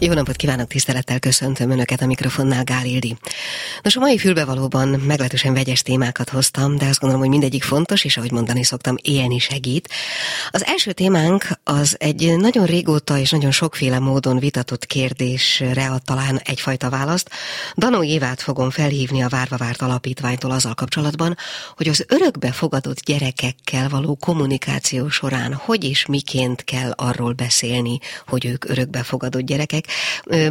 Jó napot kívánok, tisztelettel köszöntöm Önöket a mikrofonnál, Gál. Nos, a mai fülbevalóban meglehetősen vegyes témákat hoztam, de azt gondolom, hogy mindegyik fontos, és ahogy mondani szoktam, élni segít. Az első témánk az egy nagyon régóta és nagyon sokféle módon vitatott kérdésre ad talán egyfajta választ. Danó Évát fogom felhívni a Várva Várt Alapítványtól azzal kapcsolatban, hogy az örökbe fogadott gyerekekkel való kommunikáció során hogy és miként kell arról beszélni, hogy ők örökbe fogadott gyerekek,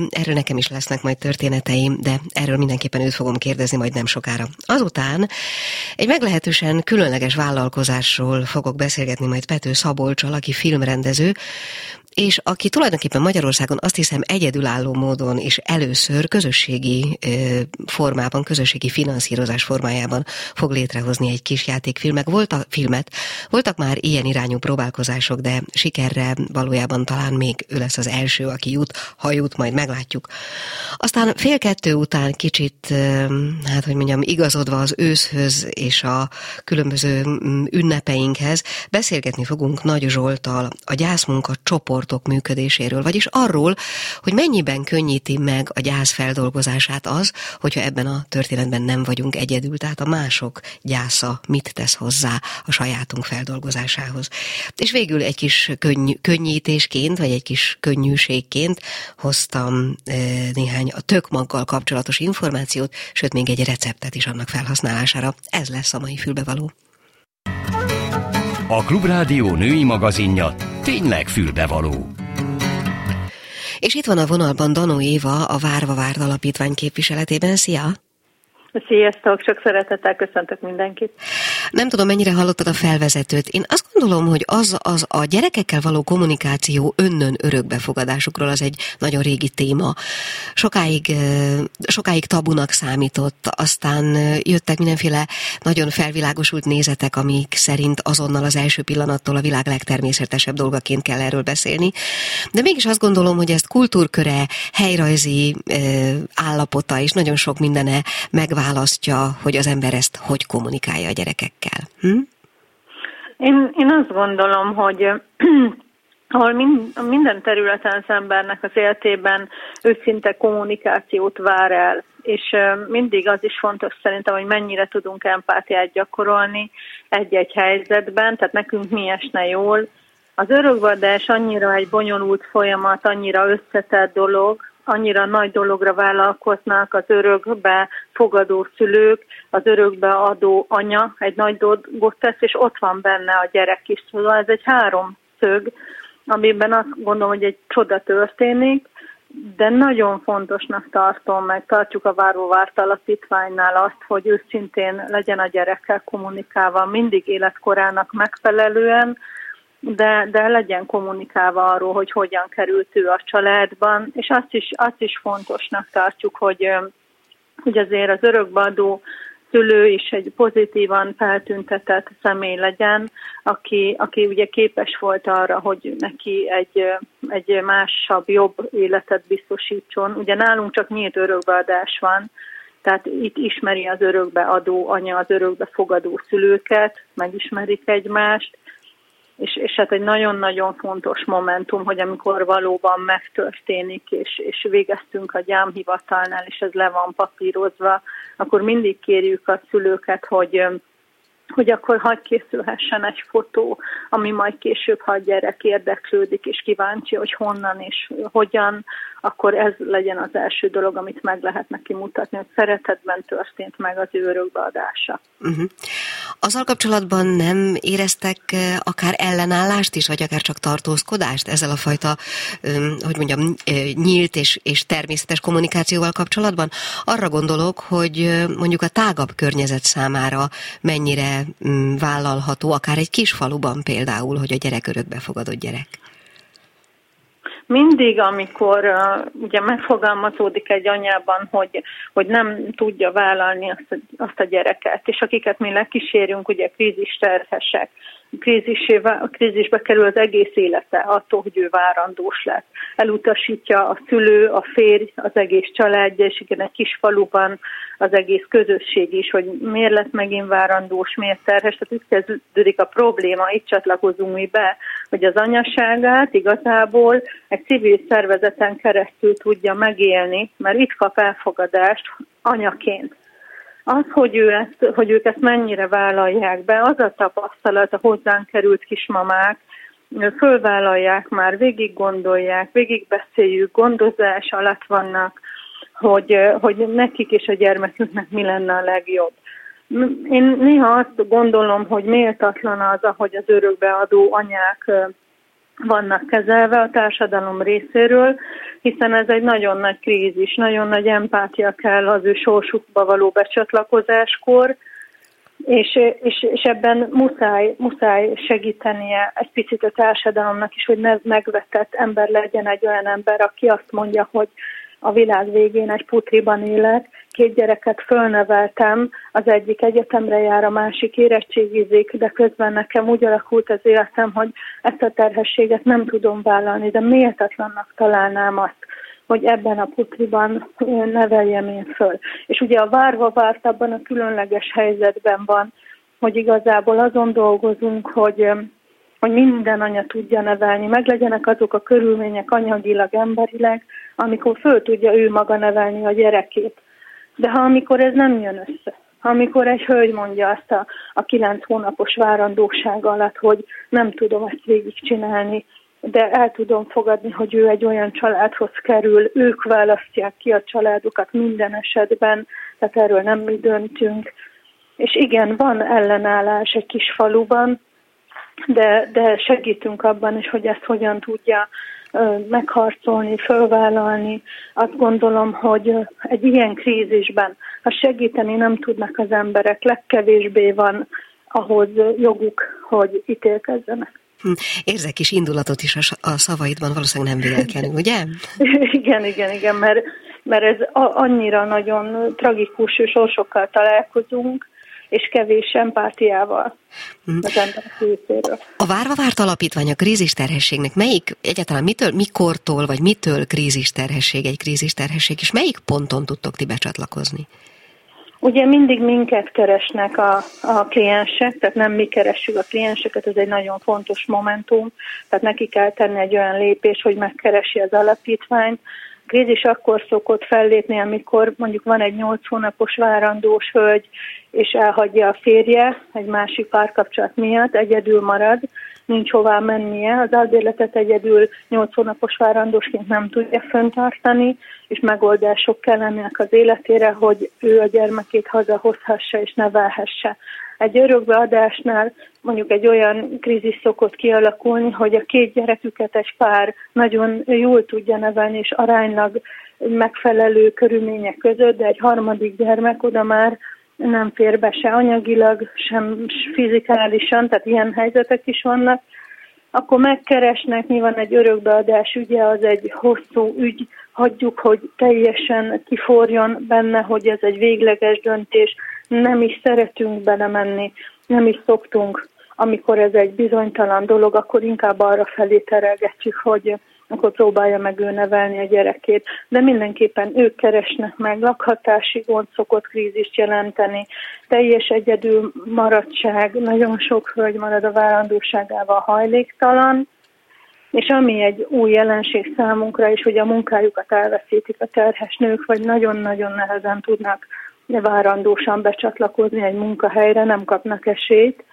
Erről nekem is lesznek majd történeteim, de erről mindenképpen őt fogom kérdezni majd nem sokára. Azután egy meglehetősen különleges vállalkozásról fogok beszélgetni majd Pető Szabolcsal, aki filmrendező, és aki tulajdonképpen Magyarországon azt hiszem egyedülálló módon és először közösségi formában, közösségi finanszírozás formájában fog létrehozni egy kis játékfilmek. Volt a filmet, voltak már ilyen irányú próbálkozások, de sikerre valójában talán még ő lesz az első, aki jut, ha jut, majd meglátjuk. Aztán fél kettő után kicsit, hát hogy mondjam, igazodva az őszhöz és a különböző ünnepeinkhez, beszélgetni fogunk Nagy Zsoltal a gyászmunka csoport csoportok működéséről, vagyis arról, hogy mennyiben könnyíti meg a gyász feldolgozását az, hogyha ebben a történetben nem vagyunk egyedül, tehát a mások gyásza mit tesz hozzá a sajátunk feldolgozásához. És végül egy kis könny- könnyítésként, vagy egy kis könnyűségként hoztam e, néhány a tökmaggal kapcsolatos információt, sőt még egy receptet is annak felhasználására. Ez lesz a mai fülbevaló. A Klubrádió női magazinja tényleg fülbevaló. És itt van a vonalban Danó Éva, a Várva Várd Alapítvány képviseletében. Szia! Sziasztok, sok szeretettel köszöntök mindenkit. Nem tudom, mennyire hallottad a felvezetőt. Én azt gondolom, hogy az, az a gyerekekkel való kommunikáció önnön örökbefogadásukról az egy nagyon régi téma. Sokáig, sokáig tabunak számított, aztán jöttek mindenféle nagyon felvilágosult nézetek, amik szerint azonnal az első pillanattól a világ legtermészetesebb dolgaként kell erről beszélni. De mégis azt gondolom, hogy ezt kultúrköre, helyrajzi állapota és nagyon sok mindene megváltozott választja, hogy az ember ezt hogy kommunikálja a gyerekekkel? Hm? Én, én azt gondolom, hogy ahol mind, minden területen az embernek az életében őszinte kommunikációt vár el, és mindig az is fontos szerintem, hogy mennyire tudunk empátiát gyakorolni egy-egy helyzetben, tehát nekünk mi esne jól. Az örökvadás annyira egy bonyolult folyamat, annyira összetett dolog, annyira nagy dologra vállalkoznak az örökbe fogadó szülők, az örökbe adó anya egy nagy dolgot tesz, és ott van benne a gyerek is. Szóval ez egy három szög, amiben azt gondolom, hogy egy csoda történik, de nagyon fontosnak tartom, meg tartjuk a Váróvárt Alapítványnál azt, hogy őszintén legyen a gyerekkel kommunikálva mindig életkorának megfelelően, de, de legyen kommunikálva arról, hogy hogyan került ő a családban, és azt is, azt is fontosnak tartjuk, hogy, hogy azért az örökbeadó szülő is egy pozitívan feltüntetett személy legyen, aki, aki ugye képes volt arra, hogy neki egy, egy másabb, jobb életet biztosítson. Ugye nálunk csak nyílt örökbeadás van, tehát itt ismeri az örökbeadó anya az örökbefogadó szülőket, megismerik egymást, és, és hát egy nagyon-nagyon fontos momentum, hogy amikor valóban megtörténik, és, és végeztünk a gyámhivatalnál, és ez le van papírozva, akkor mindig kérjük a szülőket, hogy hogy akkor hagy készülhessen egy fotó, ami majd később, ha a gyerek érdeklődik és kíváncsi, hogy honnan és hogyan, akkor ez legyen az első dolog, amit meg lehet neki mutatni, hogy szeretetben történt meg az ő örökbeadása. Uh-huh. Azzal kapcsolatban nem éreztek akár ellenállást is, vagy akár csak tartózkodást ezzel a fajta, hogy mondjam, nyílt és, és természetes kommunikációval kapcsolatban? Arra gondolok, hogy mondjuk a tágabb környezet számára mennyire vállalható, akár egy kis faluban például, hogy a gyerek örökbefogadott gyerek mindig, amikor uh, ugye megfogalmazódik egy anyában, hogy, hogy nem tudja vállalni azt a, azt a gyereket, és akiket mi lekísérünk, ugye krízis terhesek, a krízisbe kerül az egész élete attól, hogy ő várandós lett. Elutasítja a szülő, a férj, az egész családja, és igen, egy kis faluban az egész közösség is, hogy miért lett megint várandós, miért terhes, tehát itt kezdődik a probléma, itt csatlakozunk mi be, hogy az anyaságát igazából egy civil szervezeten keresztül tudja megélni, mert itt kap elfogadást anyaként. Az, hogy, ő ezt, hogy ők ezt mennyire vállalják be, az a tapasztalat a hozzánk került kismamák, fölvállalják már, végig gondolják, végig beszéljük, gondozás alatt vannak, hogy, hogy nekik és a gyermeküknek mi lenne a legjobb. Én néha azt gondolom, hogy méltatlan az, ahogy az örökbeadó anyák vannak kezelve a társadalom részéről, hiszen ez egy nagyon nagy krízis, nagyon nagy empátia kell az ő sorsukba való becsatlakozáskor, és, és, és ebben muszáj, muszáj segítenie egy picit a társadalomnak is, hogy ne megvetett ember legyen egy olyan ember, aki azt mondja, hogy a világ végén egy putriban élek, két gyereket fölneveltem, az egyik egyetemre jár, a másik érettségizik, de közben nekem úgy alakult az életem, hogy ezt a terhességet nem tudom vállalni, de méltatlannak találnám azt, hogy ebben a putriban neveljem én föl. És ugye a várva várt abban a különleges helyzetben van, hogy igazából azon dolgozunk, hogy hogy minden anya tudja nevelni, meg legyenek azok a körülmények anyagilag, emberileg, amikor föl tudja ő maga nevelni a gyerekét. De ha amikor ez nem jön össze, amikor egy hölgy mondja azt a, a kilenc hónapos várandóság alatt, hogy nem tudom ezt végigcsinálni, de el tudom fogadni, hogy ő egy olyan családhoz kerül, ők választják ki a családokat minden esetben, tehát erről nem mi döntünk. És igen, van ellenállás egy kis faluban, de, de segítünk abban is, hogy ezt hogyan tudja megharcolni, fölvállalni. Azt gondolom, hogy egy ilyen krízisben, ha segíteni nem tudnak az emberek, legkevésbé van ahhoz joguk, hogy ítélkezzenek. Hm, érzek is indulatot is a szavaidban, valószínűleg nem véletlenül, ugye? igen, igen, igen, mert, mert ez annyira nagyon tragikus sorsokkal találkozunk, és kevés empátiával hm. az emberek részéről. A Várva Várt Alapítvány a krízisterhességnek melyik, egyáltalán mitől, mikortól, vagy mitől krízisterhesség egy krízisterhesség, és melyik ponton tudtok ti becsatlakozni? Ugye mindig minket keresnek a, a kliensek, tehát nem mi keressük a klienseket, ez egy nagyon fontos momentum, tehát neki kell tenni egy olyan lépés, hogy megkeresi az alapítványt, krízis akkor szokott fellépni, amikor mondjuk van egy 8 hónapos várandós hölgy, és elhagyja a férje egy másik párkapcsolat miatt, egyedül marad, nincs hová mennie, az albérletet egyedül 8 hónapos várandósként nem tudja föntartani, és megoldások kellenek az életére, hogy ő a gyermekét hazahozhassa és nevelhesse. Egy örökbeadásnál mondjuk egy olyan krízis szokott kialakulni, hogy a két gyereküket egy pár nagyon jól tudja nevelni, és aránylag megfelelő körülmények között, de egy harmadik gyermek oda már nem fér be se anyagilag, sem fizikálisan, tehát ilyen helyzetek is vannak, akkor megkeresnek, van egy örökbeadás ügye, az egy hosszú ügy, hagyjuk, hogy teljesen kiforjon benne, hogy ez egy végleges döntés, nem is szeretünk belemenni, nem is szoktunk, amikor ez egy bizonytalan dolog, akkor inkább arra felé terelgetjük, hogy akkor próbálja meg ő nevelni a gyerekét. De mindenképpen ők keresnek meg, lakhatási gond szokott krízist jelenteni, teljes egyedül maradság, nagyon sok hölgy marad a várandóságával hajléktalan, és ami egy új jelenség számunkra is, hogy a munkájukat elveszítik a terhes nők, vagy nagyon-nagyon nehezen tudnak várandósan becsatlakozni egy munkahelyre, nem kapnak esélyt,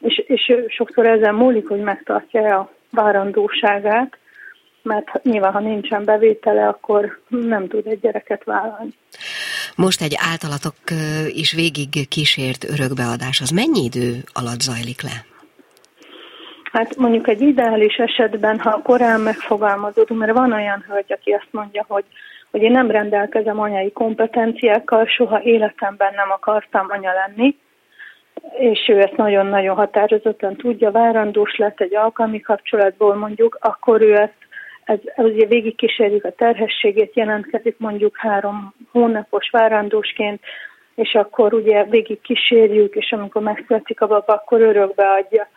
és, és sokszor ezen múlik, hogy megtartja a várandóságát, mert nyilván, ha nincsen bevétele, akkor nem tud egy gyereket vállalni. Most egy általatok is végig kísért örökbeadás, az mennyi idő alatt zajlik le? Hát mondjuk egy ideális esetben, ha korán megfogalmazódunk, mert van olyan hölgy, aki azt mondja, hogy, hogy én nem rendelkezem anyai kompetenciákkal, soha életemben nem akartam anya lenni, és ő ezt nagyon-nagyon határozottan tudja, várandós lett egy alkalmi kapcsolatból mondjuk, akkor ő ezt ez, ez ugye végigkísérjük a terhességét, jelentkezik mondjuk három hónapos várandósként, és akkor ugye végig kísérjük, és amikor megszületik a baba, akkor örökbe adja.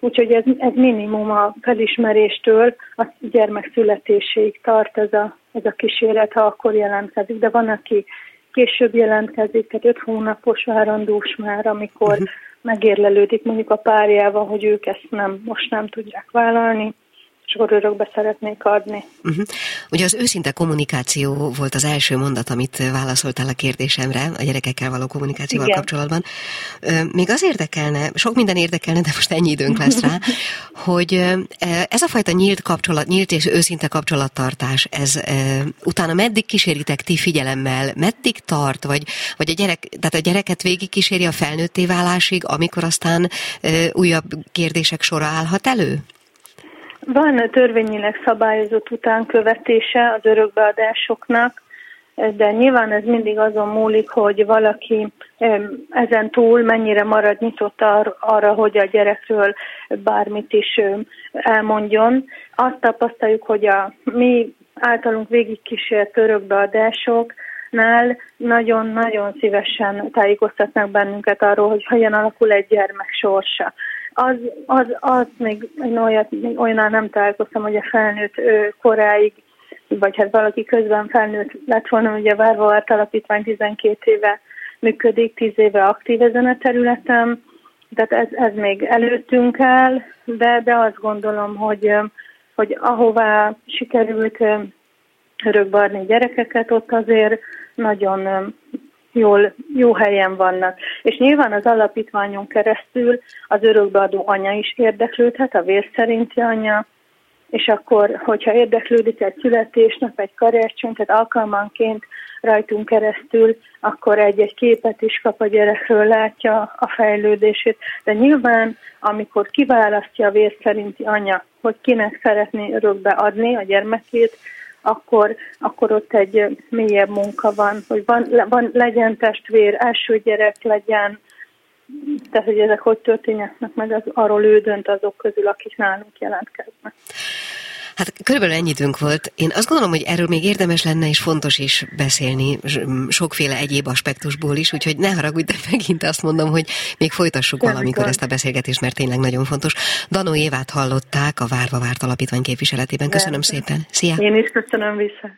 Úgyhogy ez, ez minimum a felismeréstől a gyermek születéséig tart ez a, ez a kísérlet, ha akkor jelentkezik. De van, aki később jelentkezik, tehát öt hónapos várandós már, amikor uh-huh. megérlelődik mondjuk a párjával, hogy ők ezt nem, most nem tudják vállalni, és akkor örökbe szeretnék adni. Uh-huh. Ugye az őszinte kommunikáció volt az első mondat, amit válaszoltál a kérdésemre, a gyerekekkel való kommunikációval Igen. kapcsolatban. Még az érdekelne, sok minden érdekelne, de most ennyi időnk lesz rá, hogy ez a fajta nyílt kapcsolat, nyílt és őszinte kapcsolattartás, ez utána meddig kíséritek ti figyelemmel, meddig tart, vagy, vagy a gyerek, tehát a gyereket végig kíséri a felnőtté válásig, amikor aztán újabb kérdések sora állhat elő? Van törvényileg szabályozott utánkövetése az örökbeadásoknak, de nyilván ez mindig azon múlik, hogy valaki ezen túl mennyire marad nyitott arra, hogy a gyerekről bármit is elmondjon. Azt tapasztaljuk, hogy a mi általunk végigkísért örökbeadásoknál nagyon-nagyon szívesen tájékoztatnak bennünket arról, hogy hogyan alakul egy gyermek sorsa az, az, az még olyat, olyan nem találkoztam, hogy a felnőtt koráig, vagy hát valaki közben felnőtt lett volna, ugye a Várva Alapítvány 12 éve működik, 10 éve aktív ezen a területen, tehát ez, ez még előttünk áll, de, de azt gondolom, hogy, hogy ahová sikerült örökbarni gyerekeket, ott azért nagyon jól, jó helyen vannak. És nyilván az alapítványon keresztül az örökbeadó anya is érdeklődhet, a vér szerinti anya, és akkor, hogyha érdeklődik egy születésnap, egy karriercsont, tehát alkalmanként rajtunk keresztül, akkor egy-egy képet is kap a gyerekről, látja a fejlődését. De nyilván, amikor kiválasztja a vér szerinti anya, hogy kinek szeretné örökbe adni a gyermekét, akkor, akkor ott egy mélyebb munka van, hogy van, van, legyen testvér, első gyerek legyen, tehát hogy ezek hogy történhetnek meg, az, arról ő dönt azok közül, akik nálunk jelentkeznek. Hát körülbelül ennyi időnk volt. Én azt gondolom, hogy erről még érdemes lenne és fontos is beszélni sokféle egyéb aspektusból is, úgyhogy ne haragudj, de megint azt mondom, hogy még folytassuk Köszönöm. valamikor ezt a beszélgetést, mert tényleg nagyon fontos. Danó Évát hallották a Várva Várt Alapítvány képviseletében. Köszönöm de. szépen. Szia! Én is köszönöm vissza.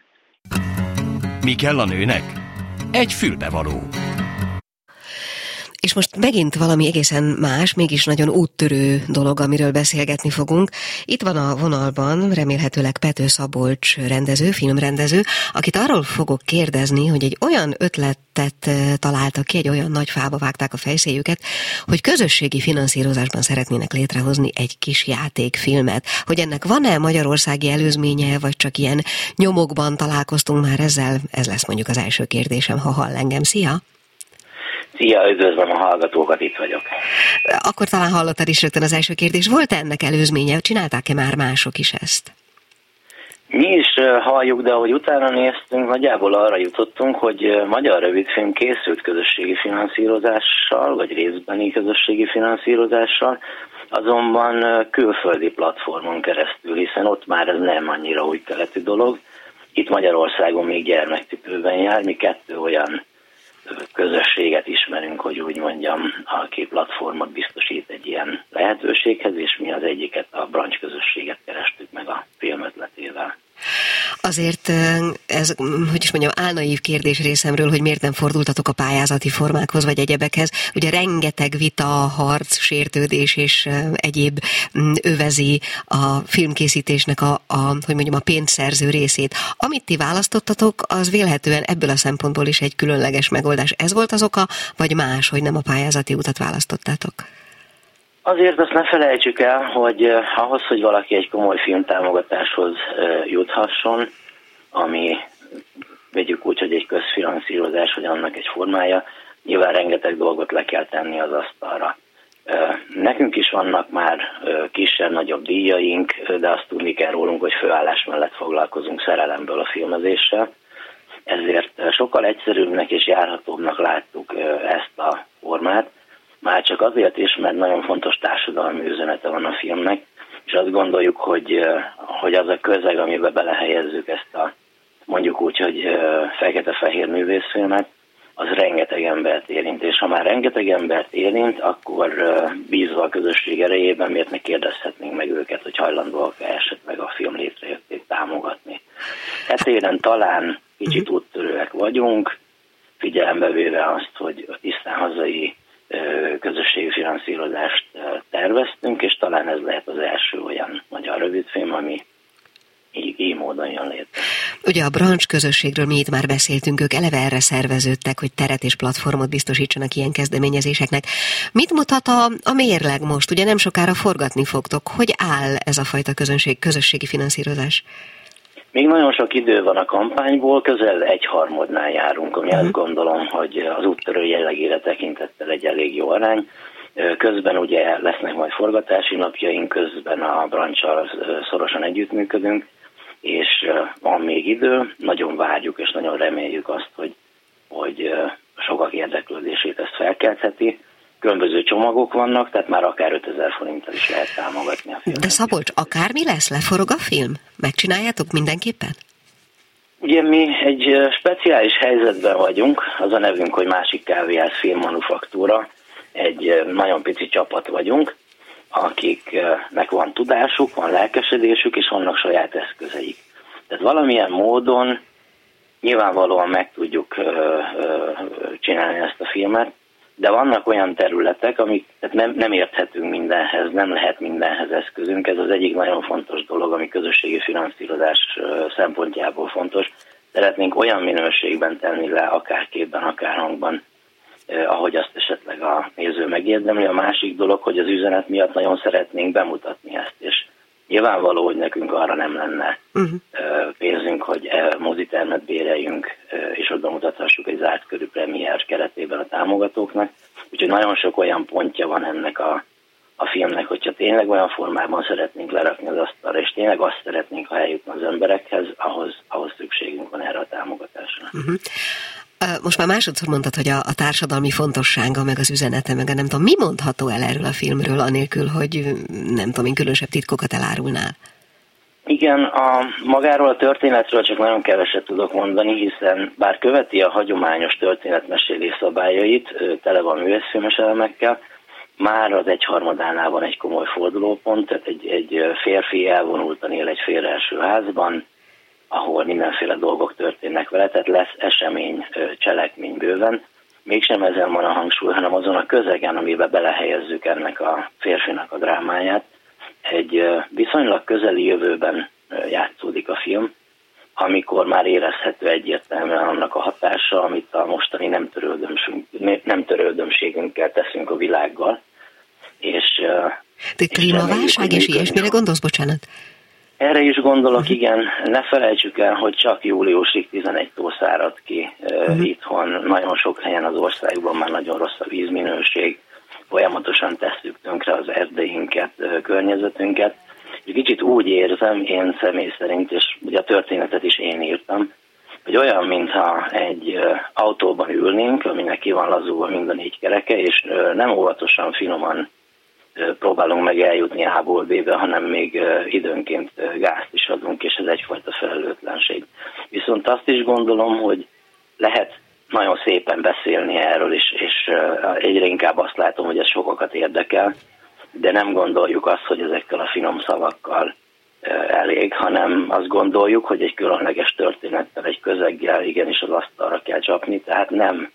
Mi kell a nőnek? Egy fülbevaló. És most megint valami egészen más, mégis nagyon úttörő dolog, amiről beszélgetni fogunk. Itt van a vonalban remélhetőleg Pető Szabolcs rendező, filmrendező, akit arról fogok kérdezni, hogy egy olyan ötletet eh, találtak ki, egy olyan nagy fába vágták a fejszéjüket, hogy közösségi finanszírozásban szeretnének létrehozni egy kis játékfilmet. Hogy ennek van-e magyarországi előzménye, vagy csak ilyen nyomokban találkoztunk már ezzel? Ez lesz mondjuk az első kérdésem, ha hall engem. Szia! Szia, üdvözlöm a hallgatókat, itt vagyok. Akkor talán hallottad is rögtön az első kérdés. Volt -e ennek előzménye? Csinálták-e már mások is ezt? Mi is halljuk, de ahogy utána néztünk, nagyjából arra jutottunk, hogy magyar rövidfilm készült közösségi finanszírozással, vagy részbeni közösségi finanszírozással, azonban külföldi platformon keresztül, hiszen ott már ez nem annyira új keleti dolog. Itt Magyarországon még gyermektipőben jár, mi kettő olyan közösséget ismerünk, hogy úgy mondjam, aki platformot biztosít egy ilyen lehetőséghez, és mi az egyiket, a brancs közösséget kerestük meg a film ötletével. Azért ez, hogy is mondjam, álnaív kérdés részemről, hogy miért nem fordultatok a pályázati formákhoz vagy egyebekhez. Ugye rengeteg vita, harc, sértődés és egyéb övezi a filmkészítésnek a, a, hogy mondjam, a pénzszerző részét. Amit ti választottatok, az vélhetően ebből a szempontból is egy különleges megoldás. Ez volt az oka, vagy más, hogy nem a pályázati utat választottátok? Azért azt ne felejtsük el, hogy eh, ahhoz, hogy valaki egy komoly filmtámogatáshoz eh, juthasson, ami vegyük úgy, hogy egy közfinanszírozás, vagy annak egy formája, nyilván rengeteg dolgot le kell tenni az asztalra. Eh, nekünk is vannak már kisebb-nagyobb díjaink, de azt tudni kell rólunk, hogy főállás mellett foglalkozunk szerelemből a filmezéssel. Ezért sokkal egyszerűbbnek és járhatóbbnak láttuk ezt a azért is, mert nagyon fontos társadalmi üzenete van a filmnek, és azt gondoljuk, hogy, hogy az a közeg, amiben belehelyezzük ezt a mondjuk úgy, hogy fekete-fehér művészfilmet, az rengeteg embert érint, és ha már rengeteg embert érint, akkor bízva a közösség erejében miért ne kérdezhetnénk meg őket, hogy hajlandóak-e esetleg a film létrejöttét támogatni. Etéren talán kicsit mhm. úttörőek vagyunk, figyelembe véve azt, hogy a tisztán hazai finanszírozást terveztünk, és talán ez lehet az első olyan magyar rövidfilm, ami így, így módon jön létre. Ugye a brancs közösségről mi itt már beszéltünk, ők eleve erre szerveződtek, hogy teret és platformot biztosítsanak ilyen kezdeményezéseknek. Mit mutat a, a mérleg most? Ugye nem sokára forgatni fogtok. Hogy áll ez a fajta közönség, közösségi finanszírozás? Még nagyon sok idő van a kampányból, közel egyharmadnál járunk, ami uh-huh. azt gondolom, hogy az úttörő jellegére tekintettel egy elég jó arány. Közben ugye lesznek majd forgatási napjaink, közben a brancsal szorosan együttműködünk, és van még idő, nagyon várjuk és nagyon reméljük azt, hogy, hogy sokak érdeklődését ezt felkeltheti. Különböző csomagok vannak, tehát már akár 5000 forinttal is lehet támogatni a filmet. De Szabolcs, akármi lesz, leforog a film? Megcsináljátok mindenképpen? Ugye mi egy speciális helyzetben vagyunk, az a nevünk, hogy Másik Kávéház Filmmanufaktúra, egy nagyon pici csapat vagyunk, akiknek van tudásuk, van lelkesedésük, és vannak saját eszközeik. Tehát valamilyen módon nyilvánvalóan meg tudjuk csinálni ezt a filmet, de vannak olyan területek, amik tehát nem, nem érthetünk mindenhez, nem lehet mindenhez eszközünk. Ez az egyik nagyon fontos dolog, ami közösségi finanszírozás szempontjából fontos. Szeretnénk olyan minőségben tenni le, akár képben, akár hangban, eh, ahogy azt esetleg a néző megérdemli. A másik dolog, hogy az üzenet miatt nagyon szeretnénk bemutatni ezt, és nyilvánvaló, hogy nekünk arra nem lenne uh-huh. pénzünk, hogy e mozitermet béreljünk, eh, és ott bemutathassuk egy zárt körű premier keretében a támogatóknak. Úgyhogy nagyon sok olyan pontja van ennek a, a filmnek, hogyha tényleg olyan formában szeretnénk lerakni az asztalra, és tényleg azt szeretnénk, ha eljutna az emberekhez, ahhoz, ahhoz szükségünk van erre a támogatásra. Uh-huh. Most már másodszor mondtad, hogy a, a társadalmi fontossága, meg az üzenete, meg a nem tudom, mi mondható el erről a filmről, anélkül, hogy nem tudom én különösebb titkokat elárulnál? Igen, a magáról a történetről csak nagyon keveset tudok mondani, hiszen bár követi a hagyományos történetmesélés szabályait, tele van művészfilmes elemekkel, már az egyharmadánál van egy komoly fordulópont, tehát egy, egy férfi elvonultan él egy félreeső házban, ahol mindenféle dolgok történnek vele, tehát lesz esemény, cselekmény bőven. Mégsem ezen van a hangsúly, hanem azon a közegen, amiben belehelyezzük ennek a férfinak a drámáját. Egy viszonylag közeli jövőben játszódik a film, amikor már érezhető egyértelműen annak a hatása, amit a mostani nem, nem törődömségünkkel teszünk a világgal. És, De klímaválság és ilyesmire gondolsz, bocsánat? Erre is gondolok, igen. Ne felejtsük el, hogy csak júliusig 11 tó szárad ki uh-huh. itthon. Nagyon sok helyen az országban már nagyon rossz a vízminőség. Folyamatosan tesszük tönkre az erdeinket, környezetünket. És kicsit úgy érzem, én személy szerint, és ugye a történetet is én írtam, hogy olyan, mintha egy autóban ülnénk, aminek ki van lazulva mind a négy kereke, és nem óvatosan, finoman próbálunk meg eljutni A-ból B-be, hanem még időnként gázt is adunk, és ez egyfajta felelőtlenség. Viszont azt is gondolom, hogy lehet nagyon szépen beszélni erről, és, és egyre inkább azt látom, hogy ez sokakat érdekel, de nem gondoljuk azt, hogy ezekkel a finom szavakkal elég, hanem azt gondoljuk, hogy egy különleges történettel, egy közeggel igenis az asztalra kell csapni, tehát nem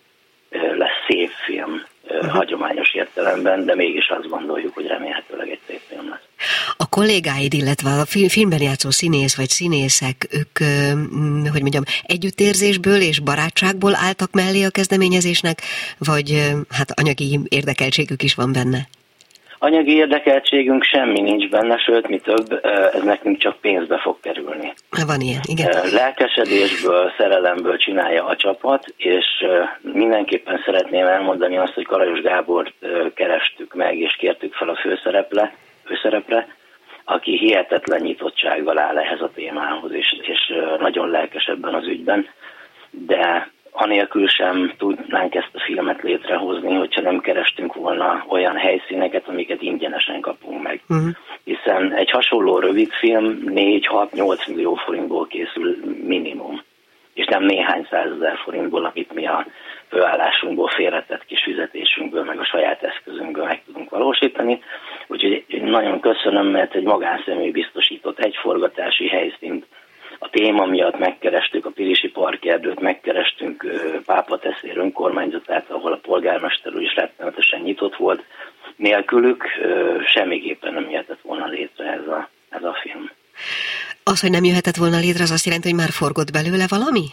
lesz szép film hagyományos értelemben, de mégis azt gondoljuk, hogy remélhetőleg egy szép film lesz. A kollégáid, illetve a filmben játszó színész vagy színészek, ők, hogy mondjam, együttérzésből és barátságból álltak mellé a kezdeményezésnek, vagy hát anyagi érdekeltségük is van benne? Anyagi érdekeltségünk semmi nincs benne, sőt, mi több, ez nekünk csak pénzbe fog kerülni. Van ilyen, igen. Lelkesedésből, szerelemből csinálja a csapat, és mindenképpen szeretném elmondani azt, hogy Karajos Gábort kerestük meg, és kértük fel a főszerepre, főszerepre aki hihetetlen nyitottsággal áll ehhez a témához, és, és nagyon lelkes ebben az ügyben, de anélkül sem tudnánk ezt a filmet létrehozni, hogyha nem kerestünk volna olyan helyszíneket, amiket ingyenesen kapunk meg. Uh-huh. Hiszen egy hasonló rövidfilm 4-6-8 millió forintból készül minimum, és nem néhány százezer forintból, amit mi a főállásunkból, félretett kis fizetésünkből, meg a saját eszközünkből meg tudunk valósítani. Úgyhogy nagyon köszönöm, mert egy magánszemély biztosított egy forgatási helyszínt, a téma miatt megkerestük a Pirisi Parkerdőt, megkerestünk Pápateszér önkormányzatát, ahol a polgármester úr is rettenetesen nyitott volt. Nélkülük semmiképpen nem jöhetett volna létre ez a, ez a film. Az, hogy nem jöhetett volna létre, az azt jelenti, hogy már forgott belőle valami?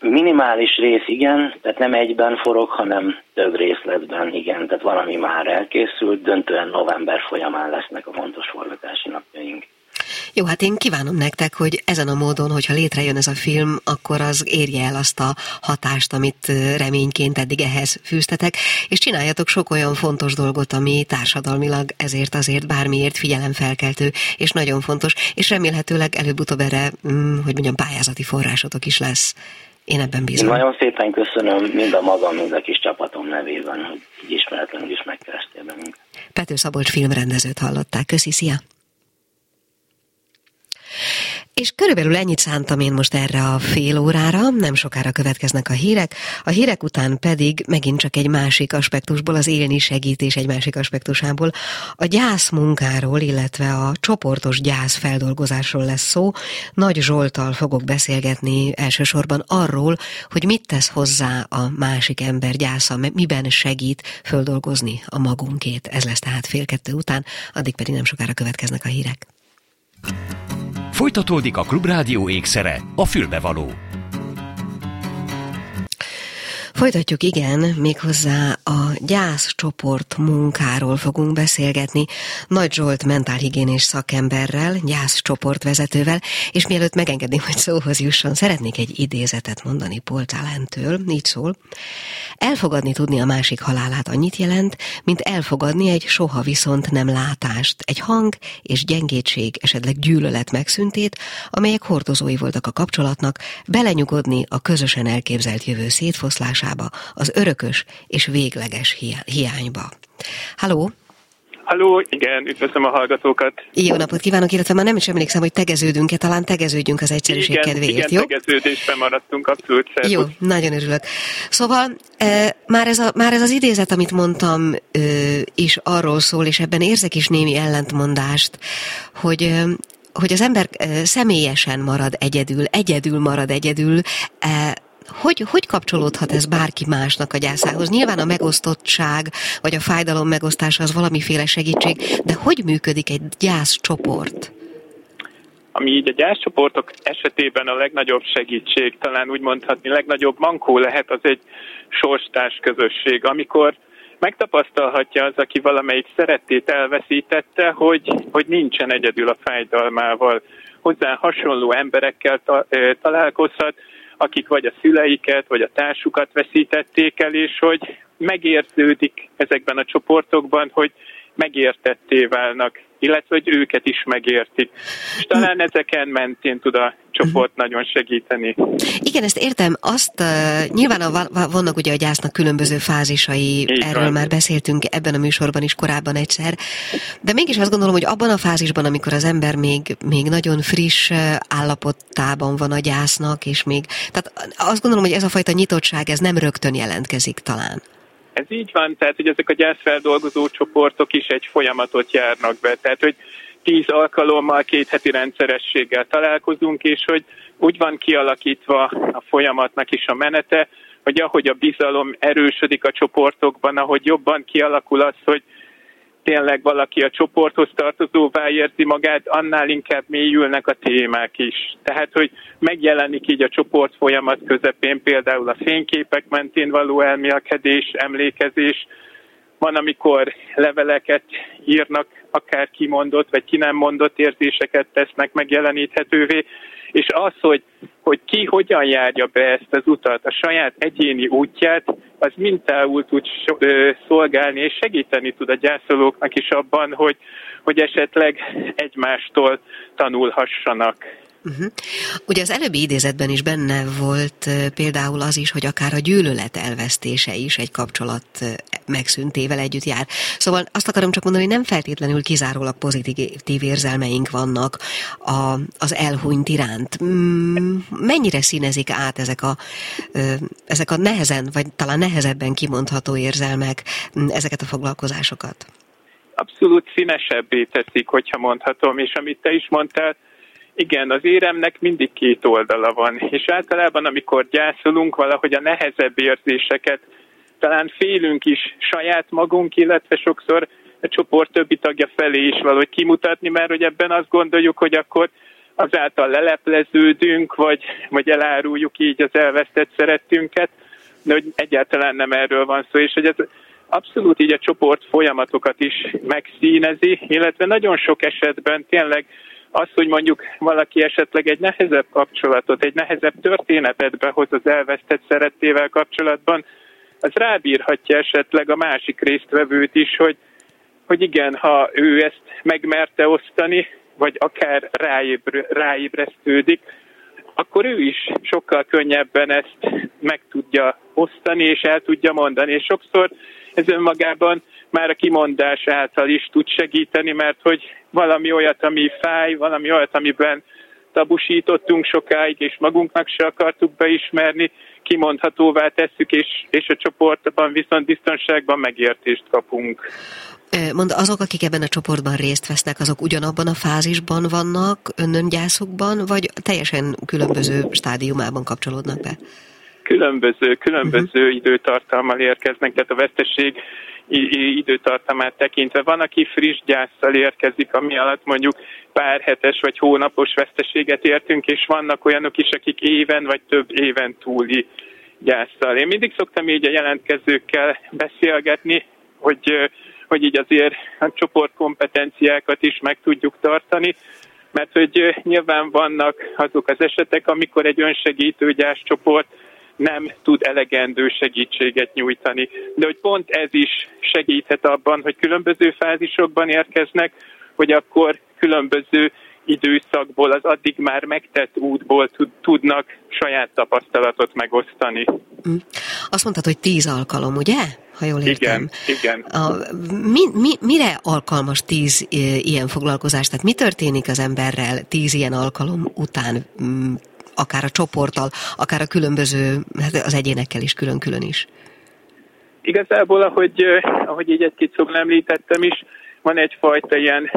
Minimális rész igen, tehát nem egyben forog, hanem több részletben igen, tehát valami már elkészült, döntően november folyamán lesznek a fontos forgatási napjaink. Jó, hát én kívánom nektek, hogy ezen a módon, hogyha létrejön ez a film, akkor az érje el azt a hatást, amit reményként eddig ehhez fűztetek, és csináljatok sok olyan fontos dolgot, ami társadalmilag ezért azért bármiért figyelemfelkeltő, és nagyon fontos, és remélhetőleg előbb-utóbb erre, mm, hogy mondjam, pályázati forrásotok is lesz. Én ebben bízom. Én nagyon szépen köszönöm mind a magam, mind a kis csapatom nevében, hogy így ismeretlenül is megkerestél bennünket. Pető Szabolcs filmrendezőt hallották. Köszi, szia! És körülbelül ennyit szántam én most erre a fél órára, nem sokára következnek a hírek, a hírek után pedig megint csak egy másik aspektusból, az élni segítés egy másik aspektusából, a gyász munkáról, illetve a csoportos gyász feldolgozásról lesz szó. Nagy Zsoltal fogok beszélgetni elsősorban arról, hogy mit tesz hozzá a másik ember gyásza, miben segít földolgozni a magunkét. Ez lesz tehát fél kettő után, addig pedig nem sokára következnek a hírek. Folytatódik a Klubrádió ékszere, a fülbevaló. Folytatjuk, igen, méghozzá a gyászcsoport munkáról fogunk beszélgetni. Nagy Zsolt mentálhigiénés szakemberrel, gyászcsoport vezetővel, és mielőtt megengedném, hogy szóhoz jusson, szeretnék egy idézetet mondani Poltálentől, így szól. Elfogadni tudni a másik halálát annyit jelent, mint elfogadni egy soha viszont nem látást, egy hang és gyengétség, esetleg gyűlölet megszüntét, amelyek hordozói voltak a kapcsolatnak, belenyugodni a közösen elképzelt jövő szétfoszlásába, hiányába, az örökös és végleges hiányba. Halló! Halló, igen, üdvözlöm a hallgatókat. Jó napot kívánok, illetve már nem is emlékszem, hogy tegeződünk-e, talán tegeződjünk az egyszerűség igen, kedvéért, igen, jó? tegeződésben maradtunk, abszolút szervus. Jó, nagyon örülök. Szóval e, már, ez a, már ez az idézet, amit mondtam, e, is arról szól, és ebben érzek is némi ellentmondást, hogy e, hogy az ember személyesen marad egyedül, egyedül marad egyedül, hogy, hogy kapcsolódhat ez bárki másnak a gyászához? Nyilván a megosztottság, vagy a fájdalom megosztása az valamiféle segítség, de hogy működik egy gyászcsoport? Ami így a gyászcsoportok esetében a legnagyobb segítség, talán úgy mondhatni, legnagyobb mankó lehet, az egy sorstárs közösség, amikor megtapasztalhatja az, aki valamelyik szeretét elveszítette, hogy, hogy nincsen egyedül a fájdalmával. Hozzá hasonló emberekkel ta, találkozhat, akik vagy a szüleiket, vagy a társukat veszítették el, és hogy megérződik ezekben a csoportokban, hogy megértetté válnak, illetve hogy őket is megértik. És talán ezeken mentén tud a csoport nagyon segíteni. Igen, ezt értem. Azt uh, nyilván a, vannak ugye a gyásznak különböző fázisai, Így erről van. már beszéltünk ebben a műsorban is korábban egyszer, de mégis azt gondolom, hogy abban a fázisban, amikor az ember még, még nagyon friss állapotában van a gyásznak, és még, tehát azt gondolom, hogy ez a fajta nyitottság, ez nem rögtön jelentkezik talán. Ez így van, tehát hogy ezek a gyászfeldolgozó csoportok is egy folyamatot járnak be. Tehát, hogy tíz alkalommal két heti rendszerességgel találkozunk, és hogy úgy van kialakítva a folyamatnak is a menete, hogy ahogy a bizalom erősödik a csoportokban, ahogy jobban kialakul az, hogy tényleg valaki a csoporthoz tartozóvá érzi magát, annál inkább mélyülnek a témák is. Tehát, hogy megjelenik így a csoport folyamat közepén például a fényképek mentén való elmélkedés, emlékezés, van, amikor leveleket írnak, akár kimondott, vagy ki nem mondott érzéseket tesznek megjeleníthetővé, és az, hogy, hogy ki hogyan járja be ezt az utat, a saját egyéni útját, az mintául tud szolgálni, és segíteni tud a gyászolóknak is abban, hogy, hogy esetleg egymástól tanulhassanak. Uh-huh. Ugye az előbbi idézetben is benne volt például az is, hogy akár a gyűlölet elvesztése is egy kapcsolat megszüntével együtt jár. Szóval azt akarom csak mondani, nem feltétlenül kizárólag pozitív érzelmeink vannak a, az elhunyt iránt. Mm, mennyire színezik át ezek a, ezek a nehezen, vagy talán nehezebben kimondható érzelmek mm, ezeket a foglalkozásokat? Abszolút színesebbé teszik, hogyha mondhatom, és amit te is mondtál, igen, az éremnek mindig két oldala van, és általában amikor gyászolunk, valahogy a nehezebb érzéseket talán félünk is saját magunk, illetve sokszor a csoport többi tagja felé is valahogy kimutatni, mert hogy ebben azt gondoljuk, hogy akkor azáltal lelepleződünk, vagy, vagy eláruljuk így az elvesztett szerettünket, de hogy egyáltalán nem erről van szó, és hogy ez abszolút így a csoport folyamatokat is megszínezi, illetve nagyon sok esetben tényleg az, hogy mondjuk valaki esetleg egy nehezebb kapcsolatot, egy nehezebb történetet behoz az elvesztett szerettével kapcsolatban, az rábírhatja esetleg a másik résztvevőt is, hogy, hogy igen, ha ő ezt megmerte osztani, vagy akár ráébr, ráébresztődik, akkor ő is sokkal könnyebben ezt meg tudja osztani, és el tudja mondani. És sokszor ez önmagában már a kimondás által is tud segíteni, mert hogy valami olyat, ami fáj, valami olyat, amiben tabusítottunk sokáig, és magunknak se akartuk beismerni, kimondhatóvá tesszük, és, és a csoportban viszont biztonságban megértést kapunk. Mond, azok, akik ebben a csoportban részt vesznek, azok ugyanabban a fázisban vannak, önöngyászokban, vagy teljesen különböző stádiumában kapcsolódnak be? Különböző, különböző uh-huh. időtartalmal érkeznek, tehát a veszteség időtartamát tekintve. Van, aki friss gyászsal érkezik, ami alatt mondjuk pár hetes vagy hónapos veszteséget értünk, és vannak olyanok is, akik éven vagy több éven túli gyászsal. Én mindig szoktam így a jelentkezőkkel beszélgetni, hogy, hogy így azért a csoportkompetenciákat is meg tudjuk tartani, mert hogy nyilván vannak azok az esetek, amikor egy önsegítő gyászcsoport nem tud elegendő segítséget nyújtani. De hogy pont ez is segíthet abban, hogy különböző fázisokban érkeznek, hogy akkor különböző időszakból, az addig már megtett útból tudnak saját tapasztalatot megosztani. Mm. Azt mondtad, hogy tíz alkalom, ugye? Ha jól értem. Igen, igen. A, mi, mi, mire alkalmas tíz ilyen foglalkozás? Tehát mi történik az emberrel tíz ilyen alkalom után? Akár a csoporttal, akár a különböző, hát az egyénekkel is külön-külön is? Igazából, ahogy, ahogy így egy-két szóban említettem is, van egyfajta ilyen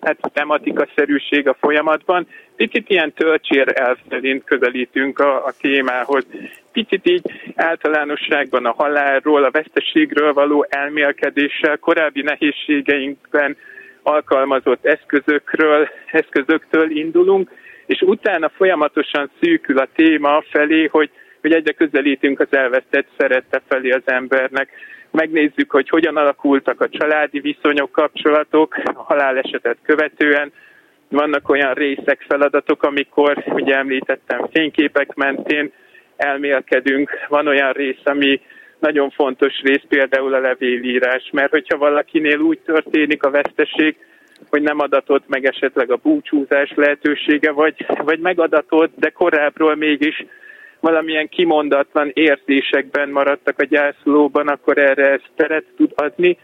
hát tematika-szerűség a folyamatban. Picit ilyen töltsér elszerint közelítünk a, a témához. Picit így általánosságban a halálról, a veszteségről való elmélkedéssel, korábbi nehézségeinkben alkalmazott eszközökről, eszközöktől indulunk, és utána folyamatosan szűkül a téma felé, hogy, hogy egyre közelítünk az elvesztett szerette felé az embernek. Megnézzük, hogy hogyan alakultak a családi viszonyok, kapcsolatok a halálesetet követően. Vannak olyan részek, feladatok, amikor, ugye említettem, fényképek mentén elmélkedünk. Van olyan rész, ami nagyon fontos rész, például a levélírás, mert hogyha valakinél úgy történik a veszteség, hogy nem adatott meg esetleg a búcsúzás lehetősége, vagy, vagy megadatott, de korábbról mégis valamilyen kimondatlan érzésekben maradtak a gyászolóban, akkor erre ez teret tud adni.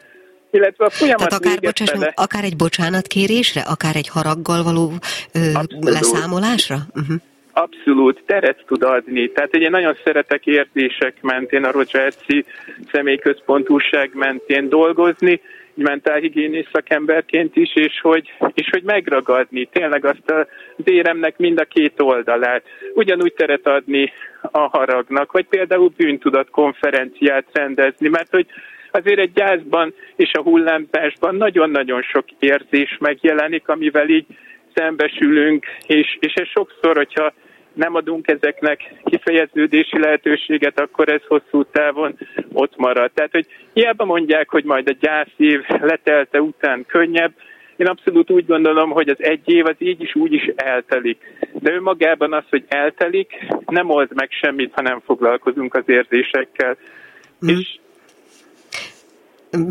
Illetve a folyamat Tehát akár, bocsáss, fele... akár egy bocsánatkérésre, akár egy haraggal való ö, leszámolásra? Uh-huh. Abszolút teret tud adni. Tehát én nagyon szeretek érzések mentén, a Rogerci személyközpontúság mentén dolgozni, mentálhigiénész szakemberként is, és hogy, és hogy megragadni tényleg azt az éremnek mind a két oldalát. Ugyanúgy teret adni a haragnak, vagy például bűntudat konferenciát rendezni, mert hogy azért egy gyászban és a hullámzásban nagyon-nagyon sok érzés megjelenik, amivel így szembesülünk, és, és ez sokszor, hogyha nem adunk ezeknek kifejeződési lehetőséget, akkor ez hosszú távon ott marad. Tehát, hogy hiába mondják, hogy majd a gyászév letelte után könnyebb, én abszolút úgy gondolom, hogy az egy év az így is úgy is eltelik. De önmagában az, hogy eltelik, nem old meg semmit, ha nem foglalkozunk az érzésekkel. Mm. És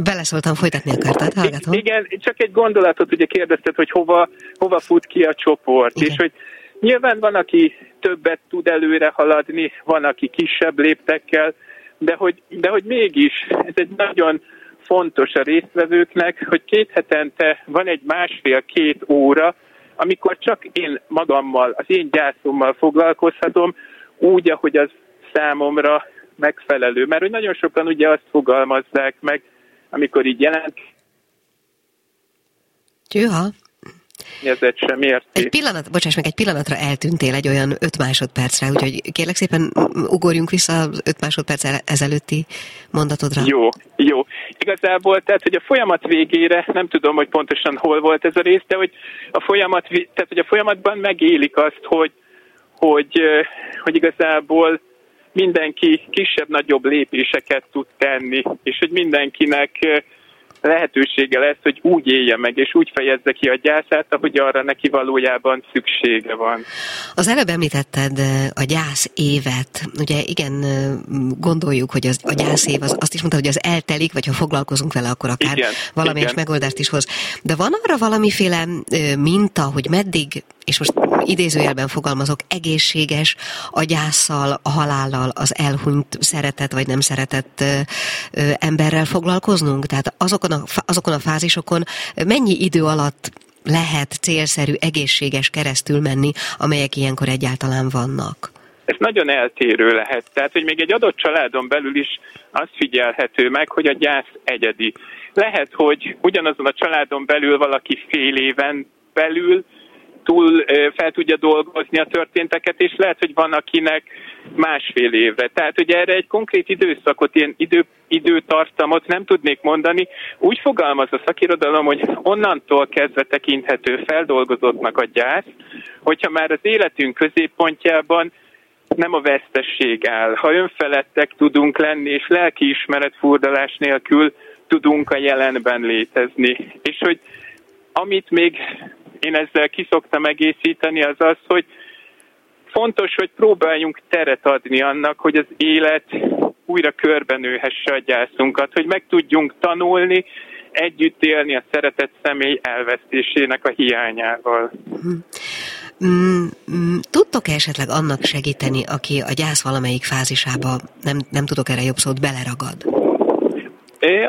Beleszóltam, folytatni akartad, hallgatom. Igen, csak egy gondolatot ugye kérdezted, hogy hova, hova fut ki a csoport, igen. és hogy Nyilván van, aki többet tud előre haladni, van, aki kisebb léptekkel, de hogy, de hogy mégis ez egy nagyon fontos a résztvevőknek, hogy két hetente van egy másfél-két óra, amikor csak én magammal, az én gyászommal foglalkozhatom, úgy, ahogy az számomra megfelelő. Mert hogy nagyon sokan ugye azt fogalmazzák meg, amikor így jelent. Tűha. Ezért sem érti. Egy pillanat, bocsáss meg, egy pillanatra eltűntél egy olyan öt másodpercre, úgyhogy kérlek szépen ugorjunk vissza az öt másodperc ezelőtti mondatodra. Jó, jó. Igazából, tehát, hogy a folyamat végére, nem tudom, hogy pontosan hol volt ez a rész, de hogy a folyamat, tehát, hogy a folyamatban megélik azt, hogy, hogy, hogy igazából mindenki kisebb-nagyobb lépéseket tud tenni, és hogy mindenkinek lehetősége lesz, hogy úgy élje meg, és úgy fejezze ki a gyászát, ahogy arra neki valójában szüksége van. Az előbb említetted a gyász évet. Ugye igen, gondoljuk, hogy az, a gyász év, az, azt is mondta, hogy az eltelik, vagy ha foglalkozunk vele, akkor akár igen, valamelyes igen. megoldást is hoz. De van arra valamiféle minta, hogy meddig és most idézőjelben fogalmazok, egészséges a gyászsal, a halállal, az elhunyt szeretett vagy nem szeretett emberrel foglalkoznunk? Tehát azokon a, azokon a fázisokon mennyi idő alatt lehet célszerű, egészséges keresztül menni, amelyek ilyenkor egyáltalán vannak? Ez nagyon eltérő lehet. Tehát, hogy még egy adott családon belül is az figyelhető meg, hogy a gyász egyedi. Lehet, hogy ugyanazon a családon belül valaki fél éven belül túl fel tudja dolgozni a történteket, és lehet, hogy van akinek másfél évre. Tehát, hogy erre egy konkrét időszakot, ilyen idő, időtartamot nem tudnék mondani. Úgy fogalmaz a szakirodalom, hogy onnantól kezdve tekinthető feldolgozottnak a gyász, hogyha már az életünk középpontjában nem a vesztesség áll. Ha önfeledtek tudunk lenni, és lelkiismeret furdalás nélkül tudunk a jelenben létezni. És hogy amit még én ezzel kiszoktam egészíteni, az az, hogy fontos, hogy próbáljunk teret adni annak, hogy az élet újra körbenőhesse a gyászunkat, hogy meg tudjunk tanulni, együtt élni a szeretett személy elvesztésének a hiányával. Mm, mm, tudtok -e esetleg annak segíteni, aki a gyász valamelyik fázisába, nem, nem tudok erre jobb szót, beleragad?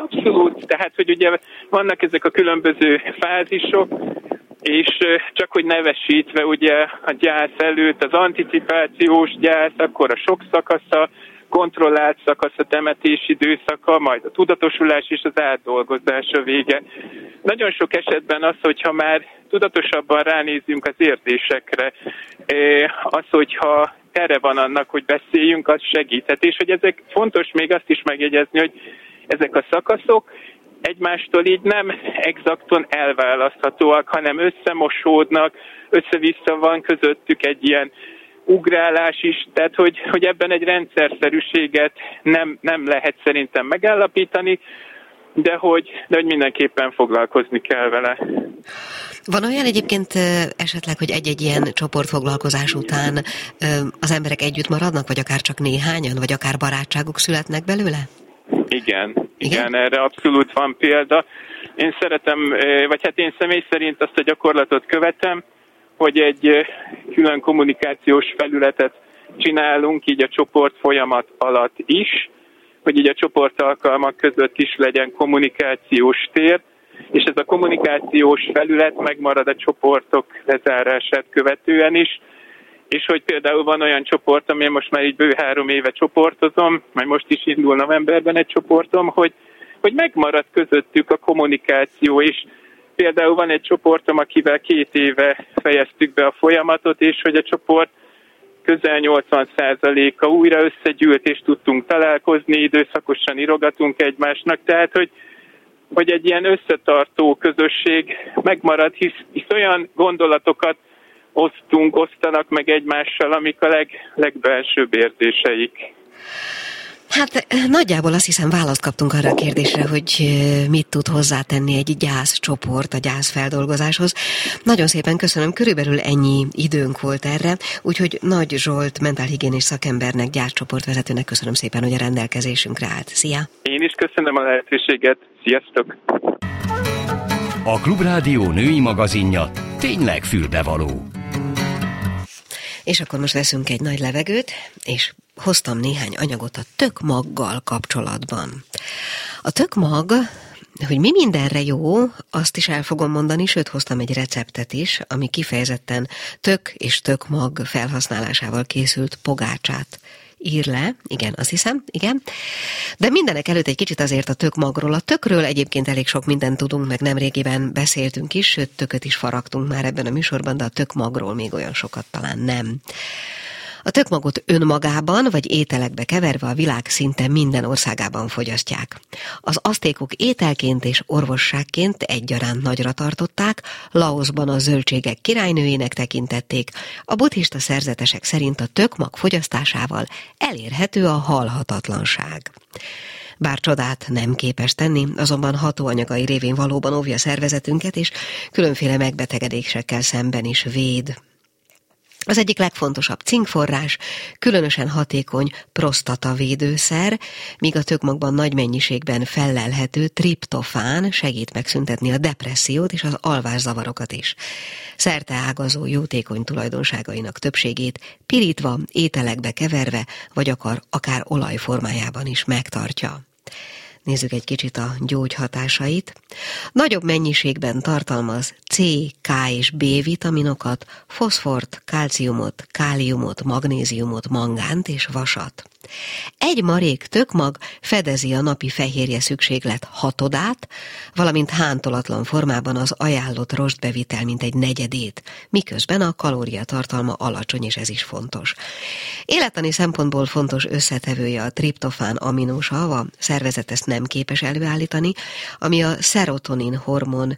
Abszolút, tehát hogy ugye vannak ezek a különböző fázisok, és csak hogy nevesítve ugye a gyász előtt az anticipációs gyász, akkor a sok szakasza, kontrollált szakasz a temetés időszaka, majd a tudatosulás és az átdolgozás a vége. Nagyon sok esetben az, hogyha már tudatosabban ránézünk az érzésekre, az, hogyha tere van annak, hogy beszéljünk, az segíthet. És hogy ezek fontos még azt is megjegyezni, hogy ezek a szakaszok egymástól így nem exakton elválaszthatóak, hanem összemosódnak, össze-vissza van közöttük egy ilyen ugrálás is, tehát hogy, hogy ebben egy rendszerszerűséget nem, nem lehet szerintem megállapítani, de hogy, de hogy mindenképpen foglalkozni kell vele. Van olyan egyébként esetleg, hogy egy-egy ilyen csoportfoglalkozás után az emberek együtt maradnak, vagy akár csak néhányan, vagy akár barátságok születnek belőle? Igen, igen, erre abszolút van példa. Én szeretem, vagy hát én személy szerint azt a gyakorlatot követem, hogy egy külön kommunikációs felületet csinálunk így a csoport folyamat alatt is, hogy így a csoport alkalmak között is legyen kommunikációs tér, és ez a kommunikációs felület megmarad a csoportok lezárását követően is, és hogy például van olyan csoport, ami most már így bő három éve csoportozom, majd most is indul novemberben egy csoportom, hogy, hogy megmarad közöttük a kommunikáció, és például van egy csoportom, akivel két éve fejeztük be a folyamatot, és hogy a csoport közel 80%-a újra összegyűlt, és tudtunk találkozni, időszakosan irogatunk egymásnak, tehát hogy, hogy egy ilyen összetartó közösség megmarad, hisz, hisz olyan gondolatokat osztunk, osztanak meg egymással, amik a leg, legbelsőbb érzéseik. Hát nagyjából azt hiszem választ kaptunk arra a kérdésre, hogy mit tud hozzátenni egy gyászcsoport a gyászfeldolgozáshoz. Nagyon szépen köszönöm, körülbelül ennyi időnk volt erre, úgyhogy Nagy Zsolt mentálhigiénés szakembernek, gyászcsoportvezetőnek köszönöm szépen, hogy a rendelkezésünkre állt. Szia! Én is köszönöm a lehetőséget. Sziasztok! A Klubrádió női magazinja tényleg fülbevaló. És akkor most veszünk egy nagy levegőt, és hoztam néhány anyagot a tökmaggal kapcsolatban. A tökmag hogy mi mindenre jó, azt is el fogom mondani, sőt hoztam egy receptet is, ami kifejezetten tök és tökmag felhasználásával készült pogácsát ír le, igen, azt hiszem, igen. De mindenek előtt egy kicsit azért a tökmagról. A tökről egyébként elég sok mindent tudunk, meg nemrégiben beszéltünk is, sőt, tököt is faragtunk már ebben a műsorban, de a tökmagról még olyan sokat talán nem. A tökmagot önmagában vagy ételekbe keverve a világ szinte minden országában fogyasztják. Az asztékok ételként és orvosságként egyaránt nagyra tartották, Laosban a zöldségek királynőjének tekintették, a buddhista szerzetesek szerint a tökmag fogyasztásával elérhető a halhatatlanság. Bár csodát nem képes tenni, azonban hatóanyagai révén valóban óvja szervezetünket, és különféle megbetegedésekkel szemben is véd. Az egyik legfontosabb cinkforrás, különösen hatékony prostatavédőszer, míg a tökmagban nagy mennyiségben fellelhető triptofán segít megszüntetni a depressziót és az alvászavarokat is. Szerte ágazó jótékony tulajdonságainak többségét pirítva, ételekbe keverve, vagy akar akár olajformájában is megtartja. Nézzük egy kicsit a gyógyhatásait. Nagyobb mennyiségben tartalmaz C, K és B vitaminokat, foszfort, kalciumot, káliumot, magnéziumot, mangánt és vasat. Egy marék tökmag fedezi a napi fehérje szükséglet hatodát, valamint hántolatlan formában az ajánlott rostbevitel mint egy negyedét, miközben a kalóriatartalma alacsony, és ez is fontos. Élettani szempontból fontos összetevője a triptofán aminósav, a szervezet ezt nem képes előállítani, ami a szerotonin hormon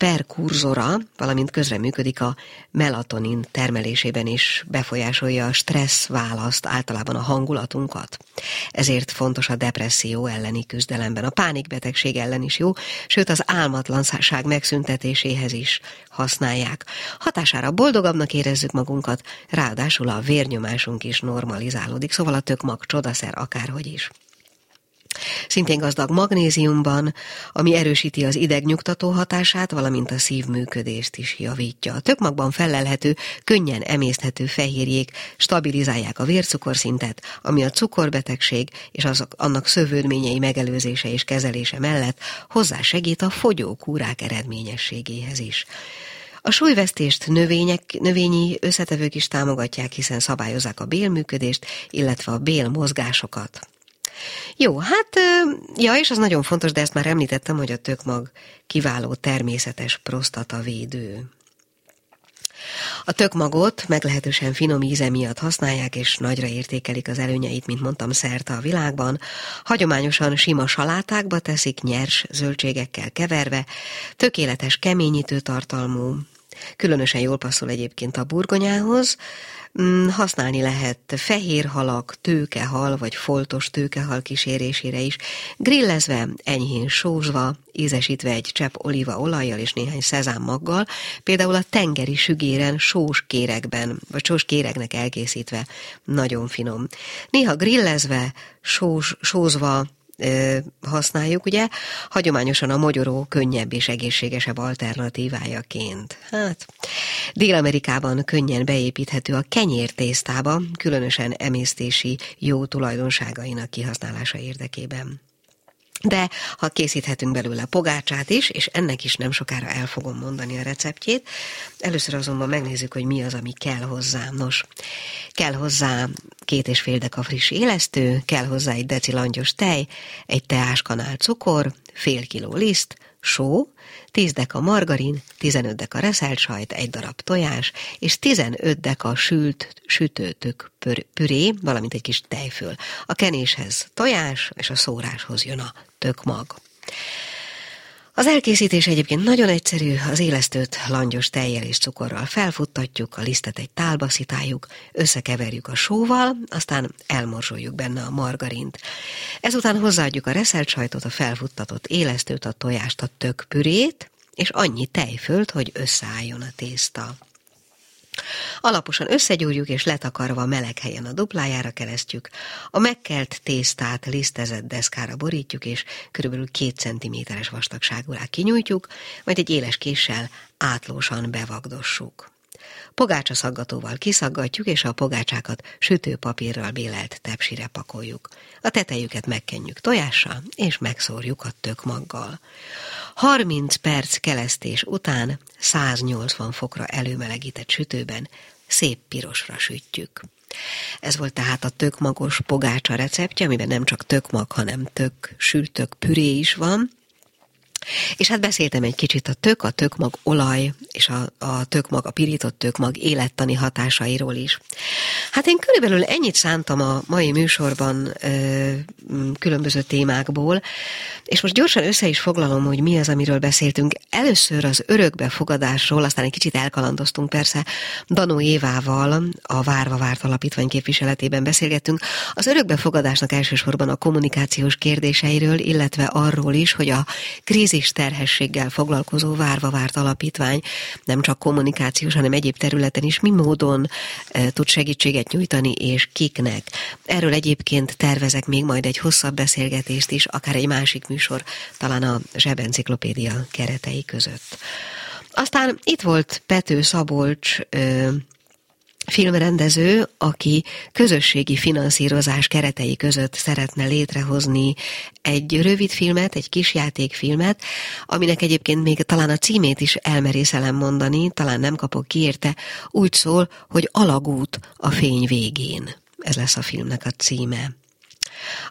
perkurzora, valamint közreműködik a melatonin termelésében is, befolyásolja a stressz választ, általában a hangulatunkat. Ezért fontos a depresszió elleni küzdelemben. A pánikbetegség ellen is jó, sőt az álmatlanság megszüntetéséhez is használják. Hatására boldogabbnak érezzük magunkat, ráadásul a vérnyomásunk is normalizálódik, szóval a tök mag csodaszer akárhogy is. Szintén gazdag magnéziumban, ami erősíti az idegnyugtató hatását, valamint a szívműködést is javítja. A tökmagban felelhető, könnyen emészthető fehérjék stabilizálják a vércukorszintet, ami a cukorbetegség és azok, annak szövődményei megelőzése és kezelése mellett hozzásegít a fogyókúrák eredményességéhez is. A súlyvesztést növények, növényi összetevők is támogatják, hiszen szabályozzák a bélműködést, illetve a bélmozgásokat. Jó, hát, ja, és az nagyon fontos, de ezt már említettem, hogy a tökmag kiváló természetes prostatavédő. A tökmagot meglehetősen finom íze miatt használják, és nagyra értékelik az előnyeit, mint mondtam, szerte a világban. Hagyományosan sima salátákba teszik, nyers zöldségekkel keverve, tökéletes keményítő tartalmú, különösen jól passzol egyébként a burgonyához, használni lehet fehér halak, tőkehal vagy foltos tőkehal kísérésére is, grillezve, enyhén sózva, ízesítve egy csepp olívaolajjal és néhány szezámmaggal, például a tengeri sügéren sós kéregben, vagy sós kéregnek elkészítve, nagyon finom. Néha grillezve, sós, sózva, használjuk, ugye, hagyományosan a mogyoró könnyebb és egészségesebb alternatívájaként. Hát, Dél-Amerikában könnyen beépíthető a kenyértésztába, különösen emésztési jó tulajdonságainak kihasználása érdekében. De ha készíthetünk belőle pogácsát is, és ennek is nem sokára el fogom mondani a receptjét, először azonban megnézzük, hogy mi az, ami kell hozzá. Nos, kell hozzá két és fél deka friss élesztő, kell hozzá egy deci langyos tej, egy teáskanál cukor, fél kiló liszt, só, 10 deka margarin, 15 deka reszelt sajt, egy darab tojás, és 15 deka sült sütőtök püré, valamint egy kis tejföl. A kenéshez tojás, és a szóráshoz jön a tökmag. Az elkészítés egyébként nagyon egyszerű, az élesztőt langyos tejjel és cukorral felfuttatjuk, a lisztet egy tálba szitáljuk, összekeverjük a sóval, aztán elmorzsoljuk benne a margarint. Ezután hozzáadjuk a reszelt sajtot, a felfuttatott élesztőt, a tojást, a tök pürét, és annyi tejfölt, hogy összeálljon a tészta. Alaposan összegyúrjuk és letakarva meleg helyen a duplájára keresztjük. A megkelt tésztát lisztezett deszkára borítjuk, és körülbelül két centiméteres vastagságúrá kinyújtjuk, majd egy éles késsel átlósan bevagdossuk. Pogácsa szaggatóval kiszaggatjuk, és a pogácsákat sütőpapírral bélelt tepsire pakoljuk. A tetejüket megkenjük tojással, és megszórjuk a tökmaggal. 30 perc kelesztés után 180 fokra előmelegített sütőben szép pirosra sütjük. Ez volt tehát a tökmagos pogácsa receptje, amiben nem csak tökmag, hanem tök, sültök, püré is van. És hát beszéltem egy kicsit a tök, a tökmag olaj és a, a tökmag, a pirított tökmag élettani hatásairól is. Hát én körülbelül ennyit szántam a mai műsorban ö, különböző témákból, és most gyorsan össze is foglalom, hogy mi az, amiről beszéltünk. Először az örökbefogadásról, aztán egy kicsit elkalandoztunk persze, Danó Évával, a Várva Várt Alapítvány képviseletében beszélgettünk. Az örökbefogadásnak elsősorban a kommunikációs kérdéseiről, illetve arról is, hogy a krízis terhességgel foglalkozó Várva Várt Alapítvány nem csak kommunikációs, hanem egyéb területen is mi módon e, tud segítséget nyújtani, és kiknek. Erről egyébként tervezek még majd egy hosszabb beszélgetést is, akár egy másik műsor, talán a Zsebenciklopédia keretei között. Aztán itt volt Pető Szabolcs, filmrendező, aki közösségi finanszírozás keretei között szeretne létrehozni egy rövid filmet, egy kisjátékfilmet, aminek egyébként még talán a címét is elmerészelem mondani, talán nem kapok ki érte, úgy szól, hogy Alagút a fény végén. Ez lesz a filmnek a címe.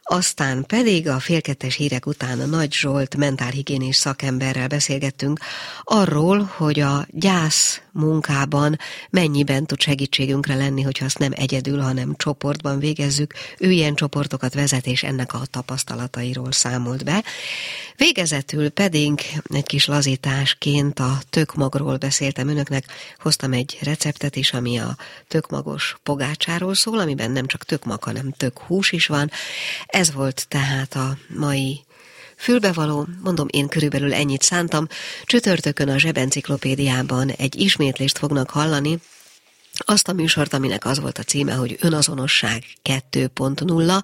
Aztán pedig a félkettes hírek után a Nagy Zsolt mentálhigiénés szakemberrel beszélgettünk arról, hogy a gyász munkában mennyiben tud segítségünkre lenni, hogyha azt nem egyedül, hanem csoportban végezzük. Ő ilyen csoportokat vezet, és ennek a tapasztalatairól számolt be. Végezetül pedig egy kis lazításként a tökmagról beszéltem önöknek, hoztam egy receptet is, ami a tökmagos pogácsáról szól, amiben nem csak tökmag, hanem tök hús is van. Ez volt tehát a mai Fülbevaló, mondom, én körülbelül ennyit szántam. Csütörtökön a zsebenciklopédiában egy ismétlést fognak hallani, azt a műsort, aminek az volt a címe, hogy Önazonosság 2.0.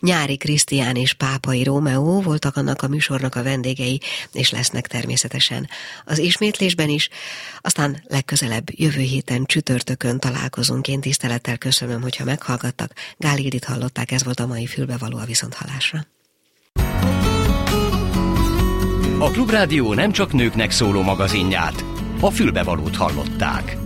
Nyári Krisztián és Pápai Rómeó voltak annak a műsornak a vendégei, és lesznek természetesen az ismétlésben is. Aztán legközelebb jövő héten csütörtökön találkozunk. Én tisztelettel köszönöm, hogyha meghallgattak. Gál Ildit hallották, ez volt a mai fülbevaló a viszonthallásra. A Klubrádió nem csak nőknek szóló magazinját, a fülbevalót hallották.